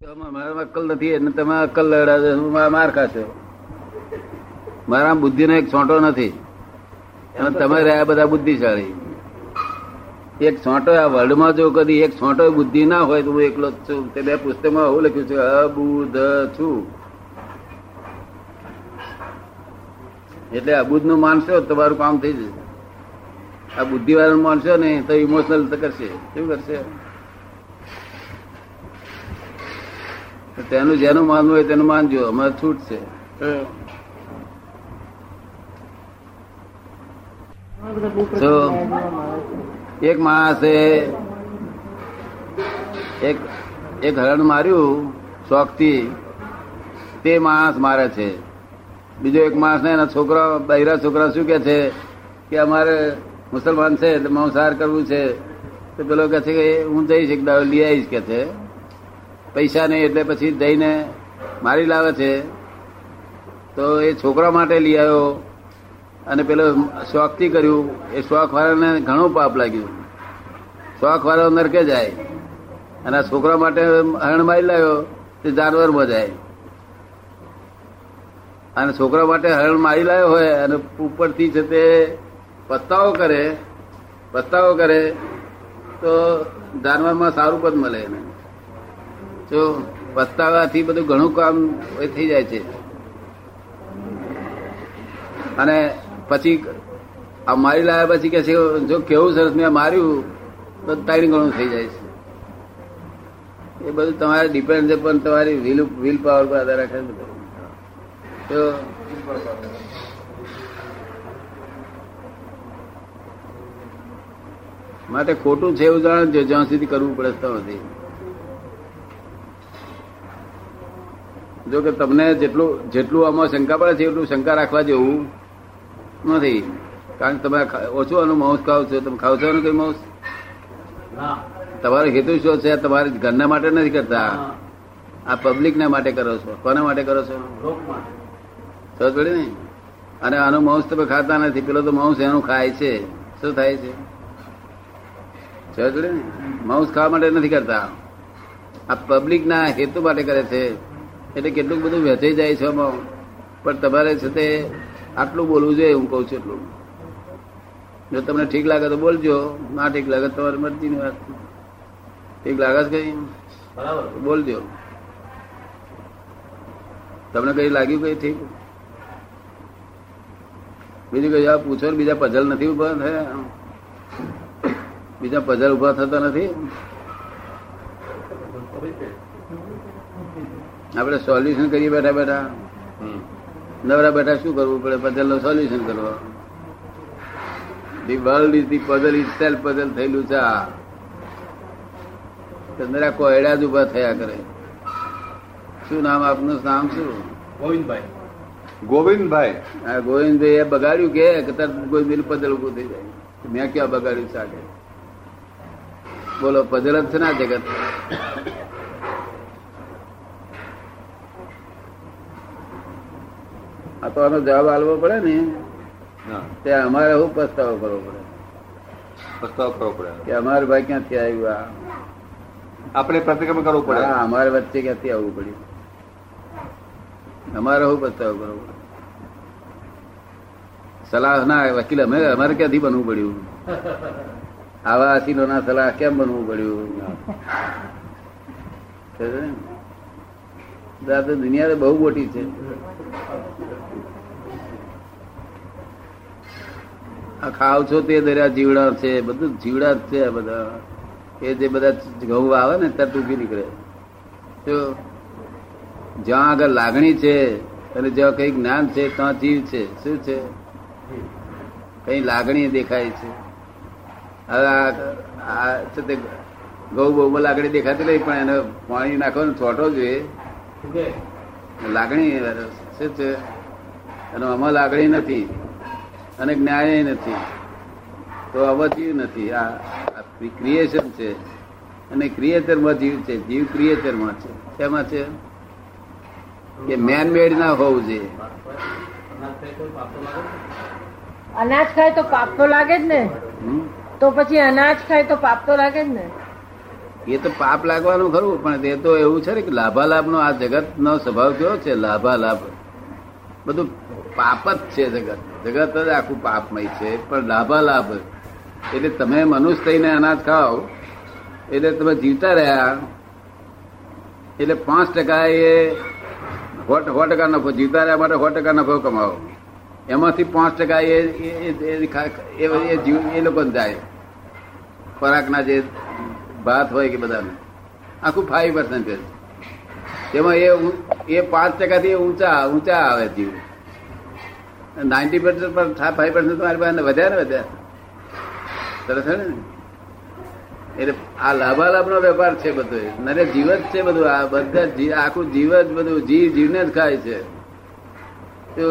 મારામાં અક્કલ નથી એટલે તમે અક્કલ લડાવે માર ખાશો. મારા બુદ્ધિનો એક છોંટો નથી. અને તમે રહ્યા બધા બુદ્ધિશાળી. એક છોંટો આ વર્લ્ડમાં જો કદી એક છોંટો બુદ્ધિ ના હોય તો હું એકલો જ છું. તે બે પુસ્તકમાં એવું લખ્યું છે અબુધ છું. એટલે અબુધનું માનશો તમારું કામ થઈ જશે. આ બુદ્ધિવાળાનું માનશો ને તો ઇમોશનલ કરશે. શું કરશે? તેનું જેનું માનવું હોય તેનું માનજો, અમારે છૂટ છે. એક માણસે એક એક હરણ માર્યું શોખથી, તે માણસ મારે છે. બીજો એક માણસ ને એના છોકરા બૈરા છોકરા શું કે છે કે અમારે મુસલમાન છે માંસાહાર કરવું છે. તો પેલો કે છે કે હું જઈશ એક દાવ લઈ આવીશ કે છે. પૈસા નહીં એટલે પછી દઈને મારી લાવે છે. તો એ છોકરા માટે લઈ આવ્યો. અને પેલો શોખથી કર્યું. એ શોખ વાળાને ઘણો પાપ લાગ્યું. શોખ વાળો નરકે જાય. અને આ છોકરા માટે હરણ મારી લાવ્યો તે જાનવરમાં જાય અને છોકરા માટે હરણ મારી લાવ્યો હોય અને ઉપરથી છે તે પસ્તાવો કરે પસ્તાવો કરે, તો જાનવરમાં સારું પદ મળે એને. જો પસ્તાવાથી બધું ઘણું કામ થઈ જાય છે. અને પછી આ મારી લાયા પછી કે છે, જો કેવું સરસ મેં માર્યું, તો ટાઈમ ઘણું થઈ જાય છે. એ બધું તમારે ડિપેન્ડ છે, પણ તમારી વિલ વિલ પાવર પર આધાર રાખે તો માટે ખોટું છે એવું જાણજો જ્યાં સુધી કરવું પડે ત્યાં સુધી. જો કે તમને જેટલું જેટલું આમાં શંકા પડે છે એટલું શંકા રાખવા જેવું નથી. કારણ કે તમે ઓછું આનું માઉસ ખાવ છો તમે ખાવ છો એનું કઈ માઉસ? તમારો હેતુ શું છે? તમારે ઘરના માટે નથી કરતા. આ પબ્લિક ના માટે કરો છો. કોના માટે કરો છો? સમજ પડે ને? અને આનું માંસ તમે ખાતા નથી. પેલો તો માંસ એનું ખાય છે. શું થાય છે? સમજ પડે ને? માંસ ખાવા માટે નથી કરતા. આ પબ્લિક ના હેતુ માટે કરે છે. એટલે કેટલું બધું વેચાઈ જાય છે આમાં. પણ તમારે છે તે આટલું બોલવું જોઈએ હું કહું છું એટલું. જો તમને ઠીક લાગે તો બોલજો. ના ઠીક લાગે તમારી મરજીની વાત. ઠીક લાગે છે કઈ? બોલજો. તમને કઈ લાગ્યું કઈ ઠીક? બીજું કઈ પૂછો બીજા પઝલ નથી ઊભા થયા. બીજા પઝલ ઊભા થતા નથી. આપણે સોલ્યુશન કરીએ બેઠા બેઠા. નવરા બેઠા શું કરવું પડે? પઝલનું સોલ્યુશન કરવો. The world is the puzzle is self puzzle થયેલું છે આ. ચંદ્રા કોયડા જ ઊભા થયા કરે. શું નામ આપનું? નામ શું? ગોવિંદભાઈ. ગોવિંદભાઈ? હા ગોવિંદભાઈ એ બગાડ્યું કે? તાર તરત ગોવિંદભાઈ પઝલ ઉભું થઈ જાય. મેં ક્યાં બગાડ્યું છે આગળ? બોલો પઝલ જ છે ના જગત? તો આનો જવાબ આલવો પડે ને? તે અમારે શું પસ્તાવો કરવો પડે? પસ્તાવો કરવો પડે. કે અમારે ભાઈ ક્યાંથી આવ્યું આ? આપણે પ્રતિક્રમણ કરવું પડે. હા અમારે વચ્ચે ક્યાંથી આવવું પડ્યું? અમારે શું પસ્તાવો કરવો પડે? સલાહ ના વકીલ અમે અમારે ક્યાંથી બનવું પડ્યું? આવા અસીલો ના સલાહ કેમ બનવું પડ્યું? દુનિયા બહુ મોટી છે. આ ખાવ છો તે દરિયા જીવડા છે બધું જીવડા જ છે આ બધા. એ જે બધા ઘઉં આવે ને ત્યાં ઉગી નીકળે. તો જ્યાં આગળ લાગણી છે અને જ્યાં કઈ જ્ઞાન છે ત્યાં જીવ છે. શું છે? કઈ લાગણી દેખાય છે. હવે આ- આ છે તે ઘઉં બહુ લાગણી દેખાતી નહીં પણ એને પાણી નાખવાનો છોટો જોઈએ લાગણી શું છે? એનો આમાં લાગણી નથી. અને જ્ઞાન નથી. તો આમાં જીવ નથી. આ ક્રિએશન છે. અને ક્રિએચરમાં જીવ છે. જીવ ક્રિએચરમાં છે. શેમાં છે? કે મેન મેડ ના હોવું જોઈએ. અનાજ ખાય તો પાપ તો લાગે જ ને? તો પછી અનાજ ખાય તો પાપ તો લાગે જ ને? એ તો પાપ લાગવાનું ખરું પણ એ તો એવું છે ને કે લાભાલાભ નો આ જગત નો સ્વભાવ કેવો છે? લાભાલાભ. બધું પાપ જ છે જગત. જગત જ આખું પાપમય છે, પણ લાભાલાભ. એટલે તમે મનુષ્ય થઈને અનાજ ખાઓ, એટલે તમે જીવતા રહ્યા, એટલે પાંચ ટકા એ સો સો ટકા નફો, જીવતા રહ્યા માટે સો ટકા નફો કમાવો. એમાંથી પાંચ ટકા એ, એ- એ- એ ખા- એ- એ જીવ, એ લોકોને જાય. ખોરાકના જે ભાત હોય કે બધાને. આખું ફાઈવ પર્સન્ટેજ તેમાં એ ઊં- એ પાંચ ટકાથી ઊંચા ઊંચા આવે જીવ. નાઇન્ટી પર્સન્ટ પર ફાઈવ પર્સન્ટ તમારી પાસે વધ્યા ને વધ્યા સરસ ને? એટલે આ લાભાલાભ નો વેપાર છે બધો નરે જીવ જ છે બધું, આ બધા આખું જીવ જ બધું જીવ જીવને જ ખાય છે. તો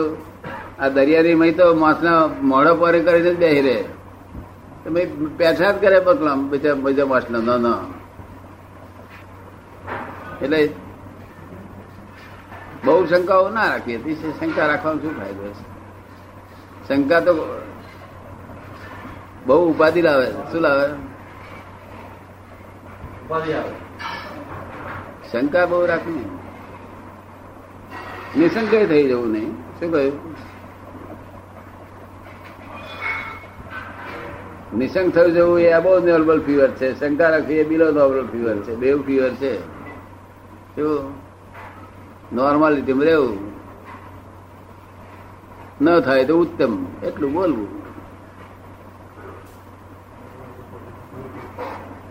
આ દરિયાની મહી તો માસના મોઢો પરે કરીને છે બેહી રહે. પેઠા જ કરે પકલામ બીજા બીજા માસના, ન એટલે બહુ શંકાઓ ના રાખીએ. શંકા રાખવાનો શું ફાયદો છે શંકા તો બહુ ઉપાધિ લાવે શું લાવે? શંકા બહુ રાખવી નિશંકય થઈ જવું નહીં. શું કહ્યું? નિશંક થઈ જવું એ અબો નોર્મલ ફીવર છે. શંકા રાખવી એ બિલો નોર્મલ ફીવર છે. બેવ ફીવર છે. શું? નોર્માલિટી રહેવું. ન થાય તો ઉત્તમ. એટલું બોલવું.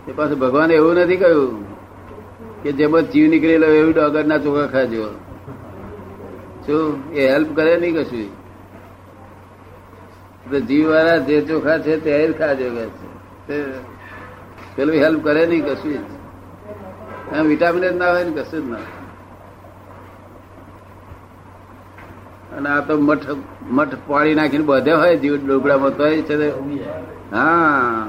એ પાછું ભગવાને એવું નથી કહ્યું કે જેમાં જીવ નીકળેલો એવી ડોગર ના ચોખા ખાજો. શું? એ હેલ્પ કરે નહીં કશું? જીવ વાળા જે ચોખા છે તે ખાજો કે પેલું હેલ્પ કરે નહીં કશું? એમ વિટામિન જ ના હોય ને કશું જ ના હોય. અને આ તો મઠ મઠ પાડી નાખીને બધે હોય જીવ ડોબડામાં તો છે હા.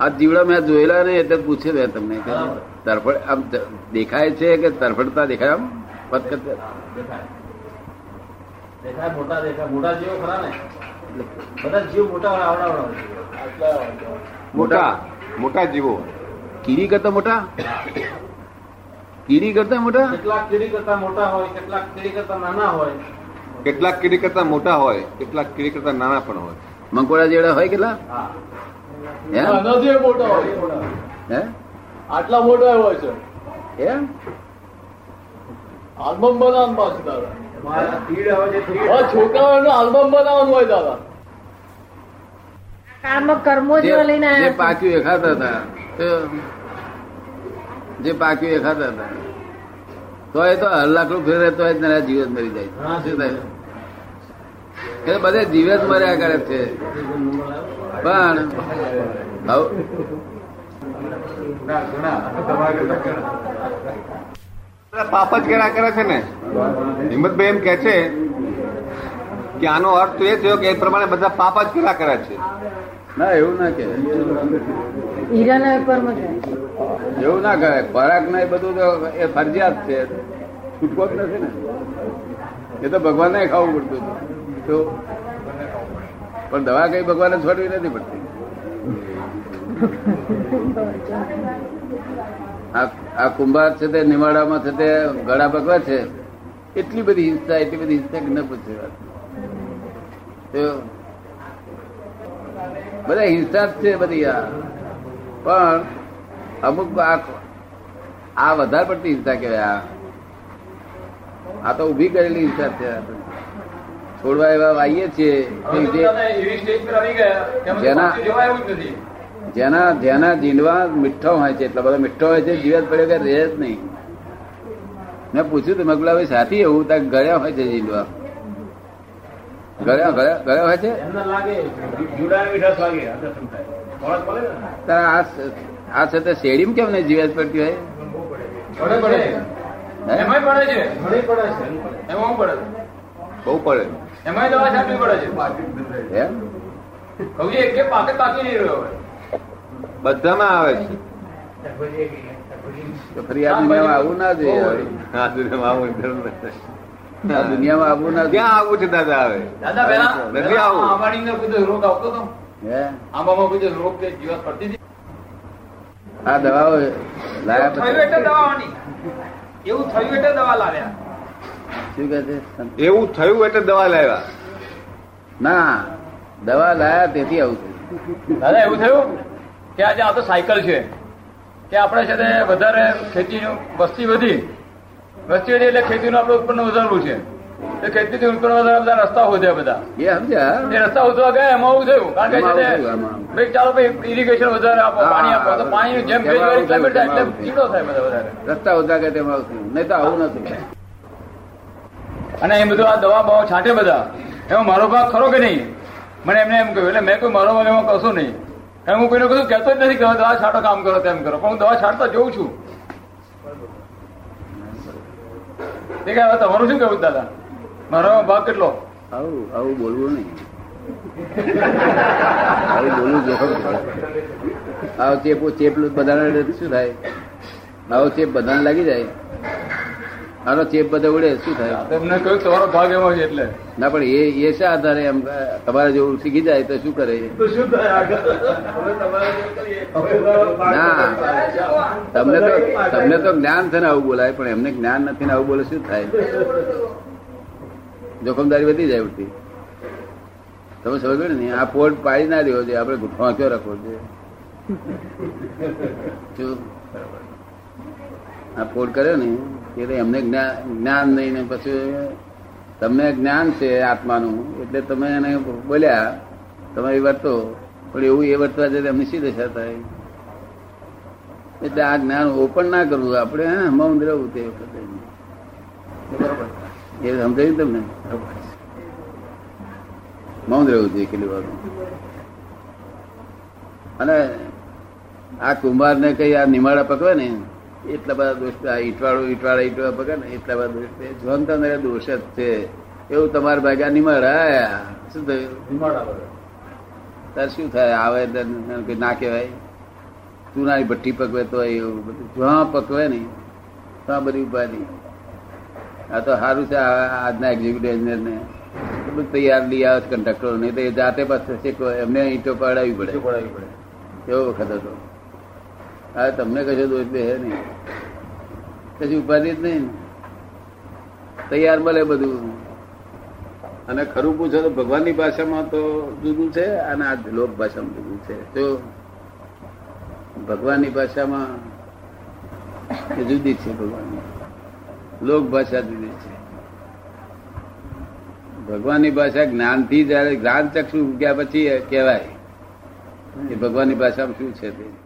આ જીવડા મેં જોયેલા ને એટલે પૂછે મેં તમને તરફડ આમ દેખાય છે કે તરફડતા દેખાય આમ? પથકત દેખાય મોટા મોટા જીવો ખરા ને? બધા જીવ મોટા હોય આવડા આવડા મોટા. મોટા જીવો. કીડી કરતા મોટા? કીડી કરતા મોટા? કેટલાક કીડી કરતા મોટા હોય કેટલાક કીડી કરતા નાના હોય. કેટલાક કીડી કરતા મોટા હોય કેટલાક કીડી કરતા નાના પણ હોય. મંકોડા જેવડા હોય કેટલા? હા. હે? મોટા હોય. હે? આટલા મોટા હોય છે. એમ આલ્બમ બનાવવાનું પાછું દાદા. છોકરાઓનું આલ્બમ બનાવવાનું હોય દાદા. કર્મો જેવા લઈને પાક્યું એખાતા ખાતા હતા. તો જે પાક્યું એ ખાતા હતા તો એ તો હલાકડું ફેરે તો જ નરા જીવ જ મરી જાય. શું થાય? એ બધે જીવ જ મર્યા કરે છે. પણ પાપ જ કર્યા કરે છે ને. હિંમતભાઈ એમ કે છે કે આનો અર્થ તો એ થયો કે એ પ્રમાણે બધા પાપ જ કર્યા કરે છે. ના એવું ના કે હીરાના કર્મ એવું ના કરે ખોરાક ના બધું તો એ ફરજિયાત છે. છૂટકો જ નથી ને. એ તો ભગવાનને ખાવું પડતું હતું. તો પણ દવા કઈ ભગવાને છોડવી નથી પડતી. આ કુંભાર છે તે નિમાડામાં છે તે ગળા પકવા છે. એટલી બધી હિંસા, એટલી બધી હિંસા કે ન પૂછે વાત. બધા હિંસા જ છે બધી આ. પણ અમુક આ આ વધારે પડતી હિંસા કહેવાય આ. આ તો ઊભી કરેલી હિંસા છે. છોડવા એવા આવીએ છીએ. જેના- જેના જેના જીંડવા મીઠો હોય છે એટલા બધા મીઠો હોય છે જીવત પડ્યો કે રહે જ નહીં. મેં પૂછ્યું તો મગલાભાઈ સાથી એવું ત્યાં ગળ્યા હોય છે જીંડવા ગળ્યા ગળ્યા ગળ્યા હોય છે? તારા આ આ છે તે શેડીમ કેમ નહીં જીવત પડતી હોય? બહુ પડે હે? એમાંય પડે છે. ઘણી પડે છે. એમાં હું પડે? બહુ પડે. એમાંય દવા છાંટવી પડે છે. એમ? કહું એક પાકે પાકી નહીં રહ્યો બધામાં આવે છે. ફરી આ દુનિયામાં આવવું ના જોઈએ. આ દુનિયામાં આવું આ દુનિયામાં આવું ના ક્યાં આવું છે દાદા આવે દાદા પેલા નથી આવું. રોગ આવતો હતો? આંબામાં કોઈ રોગ કે જીવાત પડતી હતી? આ દવાઓ લાયા પછી. એવું થયું એટલે દવા લાવ્યા. શું કહે છે? એવું થયું એટલે દવા લાવ્યા. ના દવા લાયા તેથી આવું થયું. દાદા એવું થયું કે આજે આ તો સાયકલ છે. કે આપણે છે તે વધારે ખેતીનું વસ્તી વધી. વસ્તી વધી એટલે ખેતીનું આપણે ઉત્પન્ન વધારવું છે. એ વધારવા બધા રસ્તા શોધ્યા બધા. એ સમજ્યા? એ રસ્તા શોધવા ગયા એમાં આવું થયું. કારણ કે ચાલો ભાઈ ઇરિગેશન વધારે આપો પાણી આપો. તો પાણી જેમ ભેજવાળી આવું થયું, climate થાય એટલે ચીડો થાય બધા વધારે. રસ્તા તેમાં આવું થયું. નહીં તો આવું નથી અને એ બધું આ દવા બવા છાંટે બધા. એમાં મારો ભાગ ખરો કે નહીં? મને એમને એમ કહ્યું એટલે મેં કોઈ મારો ભાગ એમાં કશું નહીં. એમ હું કોઈને કશું કહેતો જ નથી કે દવા છાંટો કામ કરો તેમ કરો. પણ હું દવા છાંટતા જોઉં છું. તે કે તમારું શું કહેવું દાદા? મારો ભાગ કેટલો? આવું આવું બોલવું નહીં. આવું બોલવું જોખમ આવો ચેપ ચેપ બધાને શું થાય? આવો ચેપ બધાને લાગી જાય. આનો ચેપ બધા ઉડે શું થાય? તમને કહ્યું તમારો ભાગ એવો છે એટલે. ના પણ એ એ શા આધારે એમ તમારે જેવું શીખી જાય તો શું કરે ના તમને તો તમને તો જ્ઞાન છે ને આવું બોલાય પણ એમને જ્ઞાન નથી ને આવું બોલે શું થાય? જોખમદારી વધી જાય ઉઠી તમે સમજ ને આ પોર્ટ પાડી ના દેવો છે, આપણે વાંચ્યો રાખવો છે? આ પોર્ટ કર્યો ને એટલે એમને જ્ઞાન નહીં ને પછી તમને જ્ઞાન છે આત્માનું, એટલે તમે એને બોલ્યા તમે એ વર્તો પણ એવું એ વર્તવા જાય તો એમની શી દશા થાય? એટલે આ જ્ઞાન ઓપન ના કરવું, આપણે હે મૌન રહેવું તે વખતે. એ સમજાયું તમને? મૌન રહેવું જોઈએ કેટલી વાર. અને આ કુંભાર ને કઈ આ નિમાડા પકવે ને એટલા બધા દોષ આ ઈટવાળો ઈટવાળા ઈટવાળા પકવે ને એટલા બધા દોષ જોનતા દોષ જ છે. એવું તમારા ભાગ્યા નિમાડા આયા શું થયું? તાર શું થાય? આવે એટલે ના કહેવાય. ચૂનાની ભઠ્ઠી પકવે તો એવું બધું. જ્યાં પકવે નહીં ત્યાં બધી ઉપાધિ. આ તો સારું છે આજના એક્ઝિક્યુટિવ એન્જિનિયર ને. બધું તૈયાર લઈ આવે કંડક્ટરો નહીં તો એ જાતે પાછું શીખવો એમને ઈંટો પડાવી પડે. એવો વખત હતો? હા તમને કશો દોષ બે હે નહીં. પછી ઉપાધિ જ નહીં તૈયાર મળે બધું. અને ખરું પૂછો તો ભગવાનની ભાષામાં તો જુદું છે અને આ લોક ભાષામાં જુદું છે. તો ભગવાનની ભાષામાં જુદી છે ભગવાનની. લોક ભાષા દીધી છે. ભગવાનની ભાષા જ્ઞાનથી જયારે જ્ઞાન ચક્ષુ ગયા પછી કહેવાય કે ભગવાનની ભાષામાં શું છે તે?